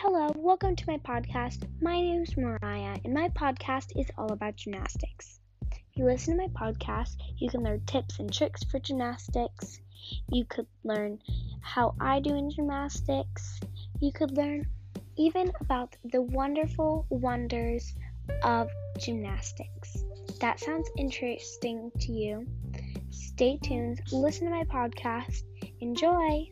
Hello, welcome to my podcast. My name is Mariah, and my podcast is all about gymnastics. If you listen to my podcast, you can learn tips and tricks for gymnastics. You could learn how I do in gymnastics. You could learn even about the wonderful wonders of gymnastics. That sounds interesting to you. Stay tuned, listen to my podcast. Enjoy!